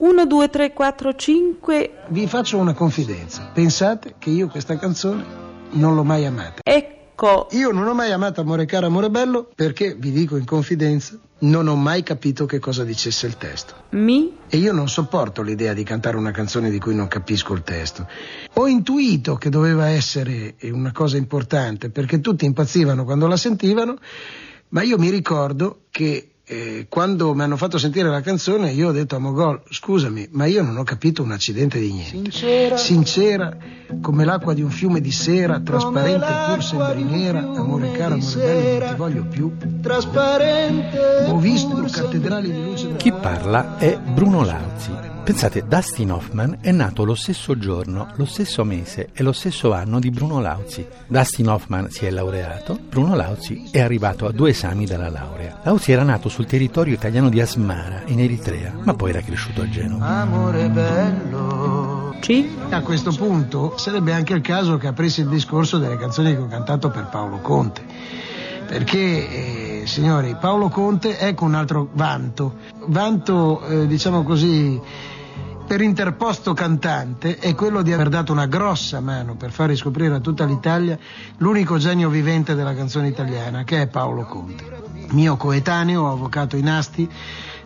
1, 2, 3, 4, 5. Vi faccio una confidenza. Pensate che io questa canzone non l'ho mai amata. Ecco. Io non ho mai amato Amore caro, amore bello perché, vi dico in confidenza, non ho mai capito che cosa dicesse il testo. Mi? E io non sopporto l'idea di cantare una canzone di cui non capisco il testo. Ho intuito che doveva essere una cosa importante perché tutti impazzivano quando la sentivano, ma io mi ricordo che eh, quando mi hanno fatto sentire la canzone io ho detto a Mogol scusami ma io non ho capito un accidente di niente sincera, sincera come l'acqua di un fiume di sera trasparente pur sembri nera. amore caro amore bello non ti voglio più. Trasparente ho visto cattedrali di luce chi parla è Bruno Lauzi Pensate, Dustin Hoffman è nato lo stesso giorno, lo stesso mese e lo stesso anno di Bruno Lauzi. Dustin Hoffman si è laureato, Bruno Lauzi è arrivato a due esami dalla laurea. Lauzi era nato sul territorio italiano di Asmara, in Eritrea, ma poi era cresciuto a Genova. Amore bello. Sì? A questo punto sarebbe anche il caso che aprissi il discorso delle canzoni che ho cantato per Paolo Conte. Perché, eh, signori, Paolo Conte, ecco un altro vanto. Vanto, eh, diciamo così, per interposto cantante è quello di aver dato una grossa mano per far riscoprire a tutta l'Italia l'unico genio vivente della canzone italiana, che è Paolo Conte. Mio coetaneo, avvocato in Asti,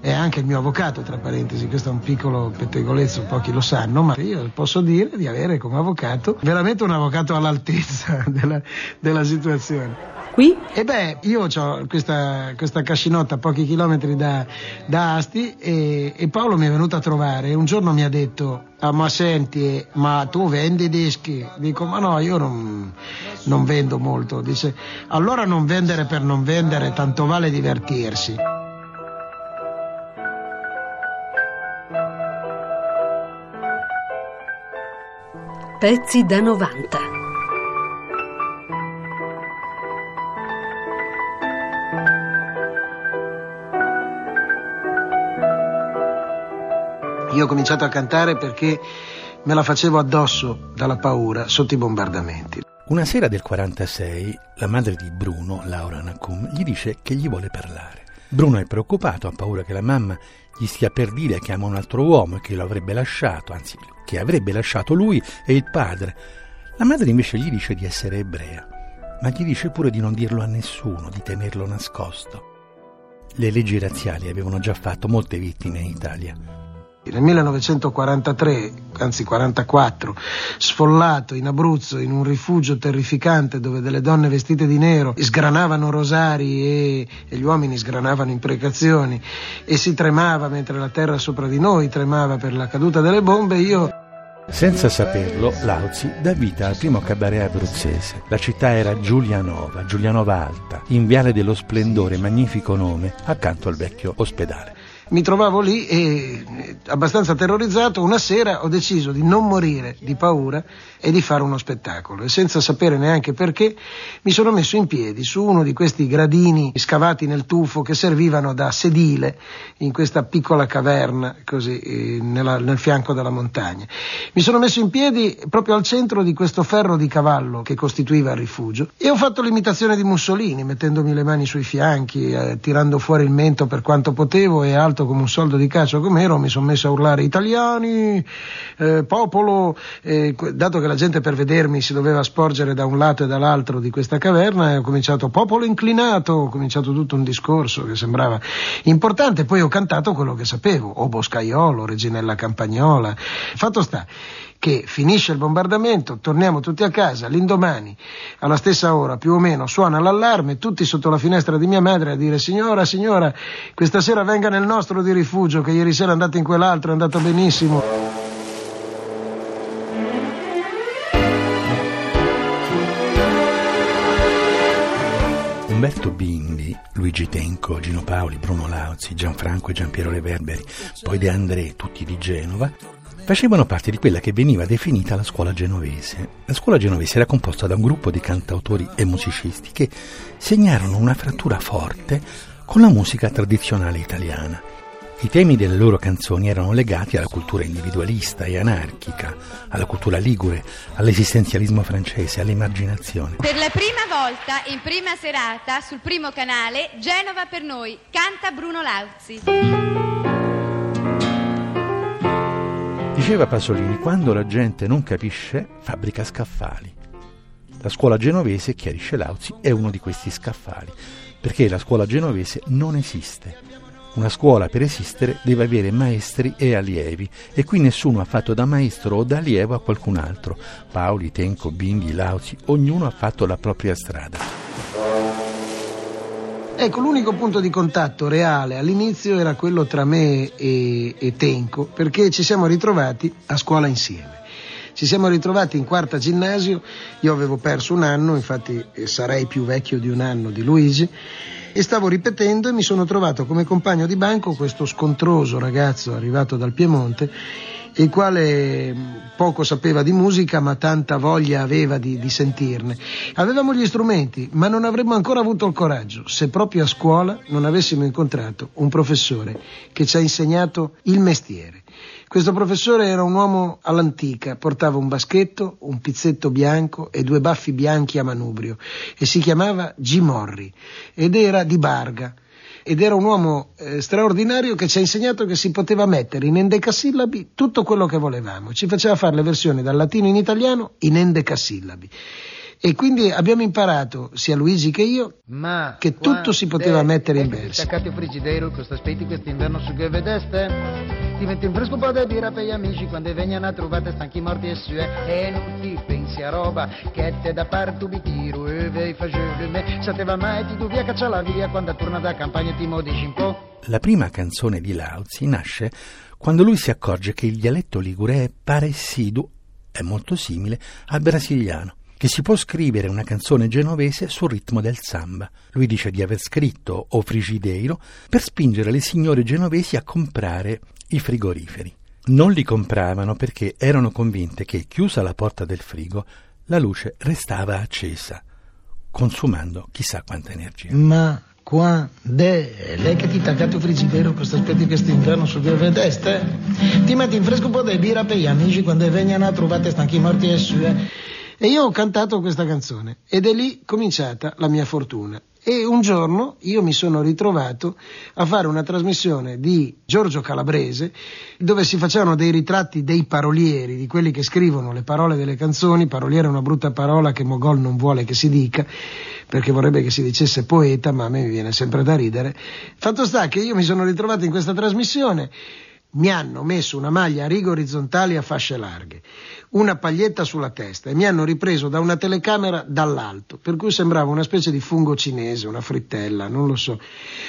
è anche il mio avvocato, tra parentesi, questo è un piccolo pettegolezzo, pochi lo sanno, ma io posso dire di avere come avvocato veramente un avvocato all'altezza della, della situazione qui? E beh, io ho questa, questa cascinotta a pochi chilometri da, da Asti e, e, Paolo mi è venuto a trovare e un giorno mi ha detto ah, ma senti, ma tu vendi dischi? Dico ma no, io non, non vendo molto. Dice allora non vendere per non vendere, tanto vale divertirsi. Pezzi da 90 Io ho cominciato a cantare perché me la facevo addosso dalla paura sotto i bombardamenti. Una sera del 46, la madre di Bruno, Laura Nacum, gli dice che gli vuole parlare. Bruno è preoccupato, ha paura che la mamma gli stia per dire che ama un altro uomo e che lo avrebbe lasciato, anzi che avrebbe lasciato lui e il padre. La madre invece gli dice di essere ebrea, ma gli dice pure di non dirlo a nessuno, di tenerlo nascosto. Le leggi razziali avevano già fatto molte vittime in Italia. Nel 1943, anzi 44, sfollato in Abruzzo in un rifugio terrificante dove delle donne vestite di nero sgranavano rosari e, e, gli uomini sgranavano imprecazioni e si tremava mentre la terra sopra di noi tremava per la caduta delle bombe, io senza saperlo, Lauzi dà vita al primo cabaret abruzzese. La città era Giulianova, Giulianova Alta, in Viale dello Splendore, magnifico nome, accanto al vecchio ospedale mi trovavo lì e abbastanza terrorizzato, una sera ho deciso di non morire di paura e di fare uno spettacolo. E senza sapere neanche perché mi sono messo in piedi su uno di questi gradini scavati nel tufo che servivano da sedile in questa piccola caverna così eh, nella, nel fianco della montagna. Mi sono messo in piedi proprio al centro di questo ferro di cavallo che costituiva il rifugio. E ho fatto l'imitazione di Mussolini mettendomi le mani sui fianchi, eh, tirando fuori il mento per quanto potevo e alto come un soldo di caccia come ero mi sono messo a urlare italiani, eh, popolo, eh, dato che la la gente per vedermi si doveva sporgere da un lato e dall'altro di questa caverna e ho cominciato popolo inclinato, ho cominciato tutto un discorso che sembrava importante, poi ho cantato quello che sapevo, o Boscaiolo, Reginella Campagnola. Fatto sta che finisce il bombardamento, torniamo tutti a casa, l'indomani alla stessa ora più o meno suona l'allarme, tutti sotto la finestra di mia madre a dire signora, signora, questa sera venga nel nostro di rifugio che ieri sera è andato in quell'altro, è andato benissimo. Umberto Bindi, Luigi Tenco, Gino Paoli, Bruno Lauzi, Gianfranco e Giampiero Reverberi, poi De André, tutti di Genova, facevano parte di quella che veniva definita la scuola genovese. La scuola genovese era composta da un gruppo di cantautori e musicisti che segnarono una frattura forte con la musica tradizionale italiana i temi delle loro canzoni erano legati alla cultura individualista e anarchica, alla cultura ligure, all'esistenzialismo francese, all'emarginazione. Per la prima volta, in prima serata, sul primo canale, Genova per noi, canta Bruno Lauzi. Diceva Pasolini, quando la gente non capisce, fabbrica scaffali. La scuola genovese, chiarisce Lauzi, è uno di questi scaffali, perché la scuola genovese non esiste. Una scuola per esistere deve avere maestri e allievi e qui nessuno ha fatto da maestro o da allievo a qualcun altro. Paoli, Tenco, Bindi, Lauzi, ognuno ha fatto la propria strada. Ecco, l'unico punto di contatto reale all'inizio era quello tra me e, e Tenco, perché ci siamo ritrovati a scuola insieme. Ci siamo ritrovati in quarta ginnasio, io avevo perso un anno, infatti eh, sarei più vecchio di un anno di Luigi, e stavo ripetendo e mi sono trovato come compagno di banco questo scontroso ragazzo arrivato dal Piemonte il quale mm, poco sapeva di musica ma tanta voglia aveva di, di, sentirne. Avevamo gli strumenti ma non avremmo ancora avuto il coraggio se proprio a scuola non avessimo incontrato un professore che ci ha insegnato il mestiere. Questo professore era un uomo all'antica, portava un baschetto, un pizzetto bianco e due baffi bianchi a manubrio e si chiamava G. Morri ed era di Barga ed era un uomo eh, straordinario che ci ha insegnato che si poteva mettere in endecasillabi tutto quello che volevamo. Ci faceva fare le versioni dal latino in italiano in endecasillabi. E quindi abbiamo imparato, sia Luigi che io, Ma che tutto si poteva mettere in versi. Attaccati al frigidaire, cosa aspetti quest'inverno su che vedeste? Diventi un fresco po' di birra per gli amici quando vengono a trovare stanchi morti e sue. E non ti pensi a roba che te da par tu bitiro e vei facevi me. Sapeva mai ti tu via caccia la via quando torna da campagna ti modici un po' La prima canzone di Lauzi nasce quando lui si accorge che il dialetto ligure è parecido, è molto simile al brasiliano che si può scrivere una canzone genovese sul ritmo del samba. Lui dice di aver scritto O Frigideiro per spingere le signore genovesi a comprare i frigoriferi. Non li compravano perché erano convinte che, chiusa la porta del frigo, la luce restava accesa, consumando chissà quanta energia. Ma quando è lei che ti taccato il frigidaire questo aspetti quest'inverno su via Vedeste? Ti metti in fresco un po' di birra per gli amici quando vengono a trovare stanchi morti e sue. E io ho cantato questa canzone ed è lì cominciata la mia fortuna. E un giorno io mi sono ritrovato a fare una trasmissione di Giorgio Calabrese dove si facevano dei ritratti dei parolieri, di quelli che scrivono le parole delle canzoni. Paroliere è una brutta parola che Mogol non vuole che si dica perché vorrebbe che si dicesse poeta, ma a me mi viene sempre da ridere. Fatto sta che io mi sono ritrovato in questa trasmissione mi hanno messo una maglia a righe orizzontali a fasce larghe, una paglietta sulla testa e mi hanno ripreso da una telecamera dall'alto, per cui sembrava una specie di fungo cinese, una frittella, non lo so.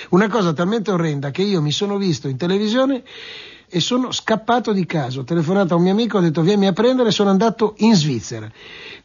Una cosa talmente orrenda che io mi sono visto in televisione e sono scappato di casa. Ho telefonato a un mio amico, ho detto vieni a prendere e sono andato in Svizzera.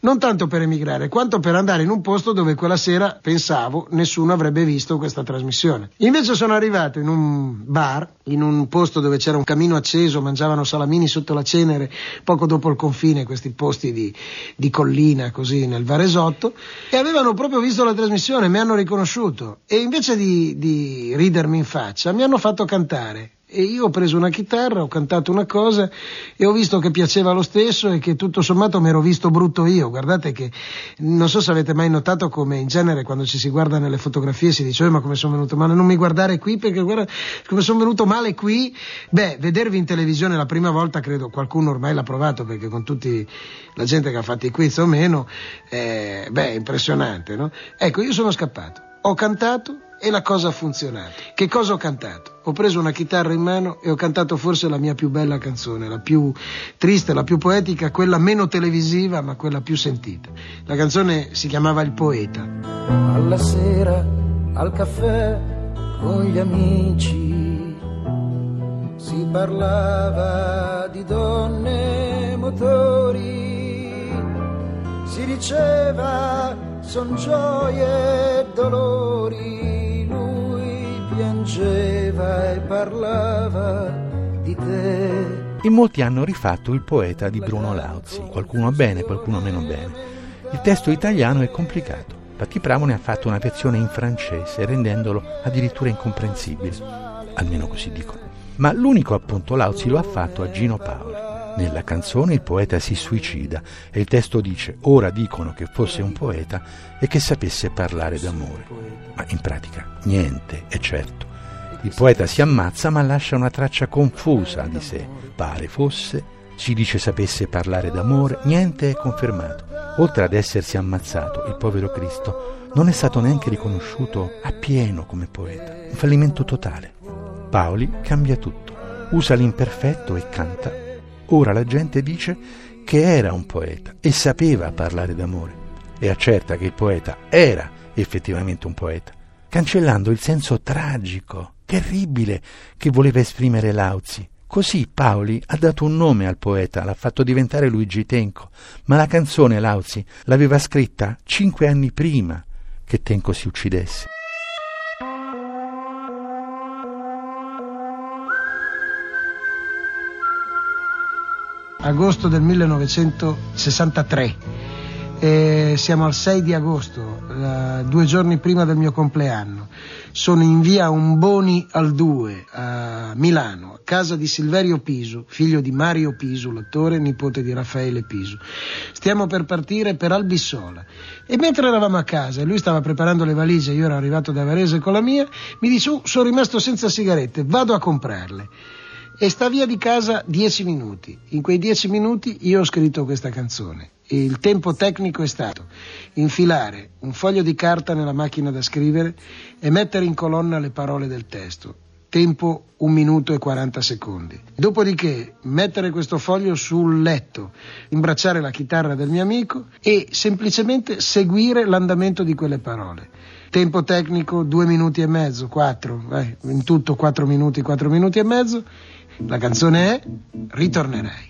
Non tanto per emigrare, quanto per andare in un posto dove quella sera, pensavo, nessuno avrebbe visto questa trasmissione. Invece sono arrivato in un bar, in un posto dove c'era un camino acceso, mangiavano salamini sotto la cenere, poco dopo il confine, questi posti di, di collina, così nel Varesotto, e avevano proprio visto la trasmissione, mi hanno riconosciuto. E invece di, di ridermi in faccia, mi hanno fatto cantare e io ho preso una chitarra, ho cantato una cosa e ho visto che piaceva lo stesso e che tutto sommato mi ero visto brutto io. Guardate che non so se avete mai notato come in genere quando ci si guarda nelle fotografie si dice oh, ma come sono venuto male, non mi guardare qui perché guarda come sono venuto male qui. Beh, vedervi in televisione la prima volta credo qualcuno ormai l'ha provato perché con tutti la gente che ha fatto i quiz o meno, eh, beh, impressionante, no? Ecco, io sono scappato, ho cantato e la cosa ha funzionato. Che cosa ho cantato? Ho preso una chitarra in mano e ho cantato forse la mia più bella canzone, la più triste, la più poetica, quella meno televisiva, ma quella più sentita. La canzone si chiamava Il poeta. Alla sera, al caffè, con gli amici, si parlava di donne, motori, si diceva son gioie e dolori, piangeva e parlava di te. In molti hanno rifatto il poeta di Bruno Lauzi, qualcuno bene, qualcuno meno bene. Il testo italiano è complicato. Patti Pramo ne ha fatto una versione in francese, rendendolo addirittura incomprensibile, almeno così dicono. Ma l'unico appunto Lauzi lo ha fatto a Gino Paoli. Nella canzone il poeta si suicida e il testo dice ora dicono che fosse un poeta e che sapesse parlare d'amore. Ma in pratica niente, è certo. Il poeta si ammazza ma lascia una traccia confusa di sé. Pare fosse si dice sapesse parlare d'amore, niente è confermato. Oltre ad essersi ammazzato, il povero Cristo non è stato neanche riconosciuto appieno come poeta. Un fallimento totale. Paoli cambia tutto, usa l'imperfetto e canta. Ora la gente dice che era un poeta e sapeva parlare d'amore e accerta che il poeta era effettivamente un poeta, cancellando il senso tragico, terribile che voleva esprimere Lauzi. Così Paoli ha dato un nome al poeta, l'ha fatto diventare Luigi Tenco, ma la canzone Lauzi l'aveva scritta cinque anni prima che Tenco si uccidesse. agosto del 1963. E siamo al 6 di agosto, eh, due giorni prima del mio compleanno. Sono in via Umboni al 2 a Milano, a casa di Silverio Pisu, figlio di Mario Pisu, l'attore, nipote di Raffaele Pisu. Stiamo per partire per Albissola. E mentre eravamo a casa e lui stava preparando le valigie, io ero arrivato da Varese con la mia, mi dice: oh, sono rimasto senza sigarette, vado a comprarle e sta via di casa dieci minuti. In quei dieci minuti io ho scritto questa canzone. Il tempo tecnico è stato infilare un foglio di carta nella macchina da scrivere e mettere in colonna le parole del testo. Tempo un minuto e 40 secondi. Dopodiché mettere questo foglio sul letto, imbracciare la chitarra del mio amico e semplicemente seguire l'andamento di quelle parole. Tempo tecnico due minuti e mezzo, quattro, eh, in tutto quattro minuti, quattro minuti e mezzo la canzone è Ritornerai.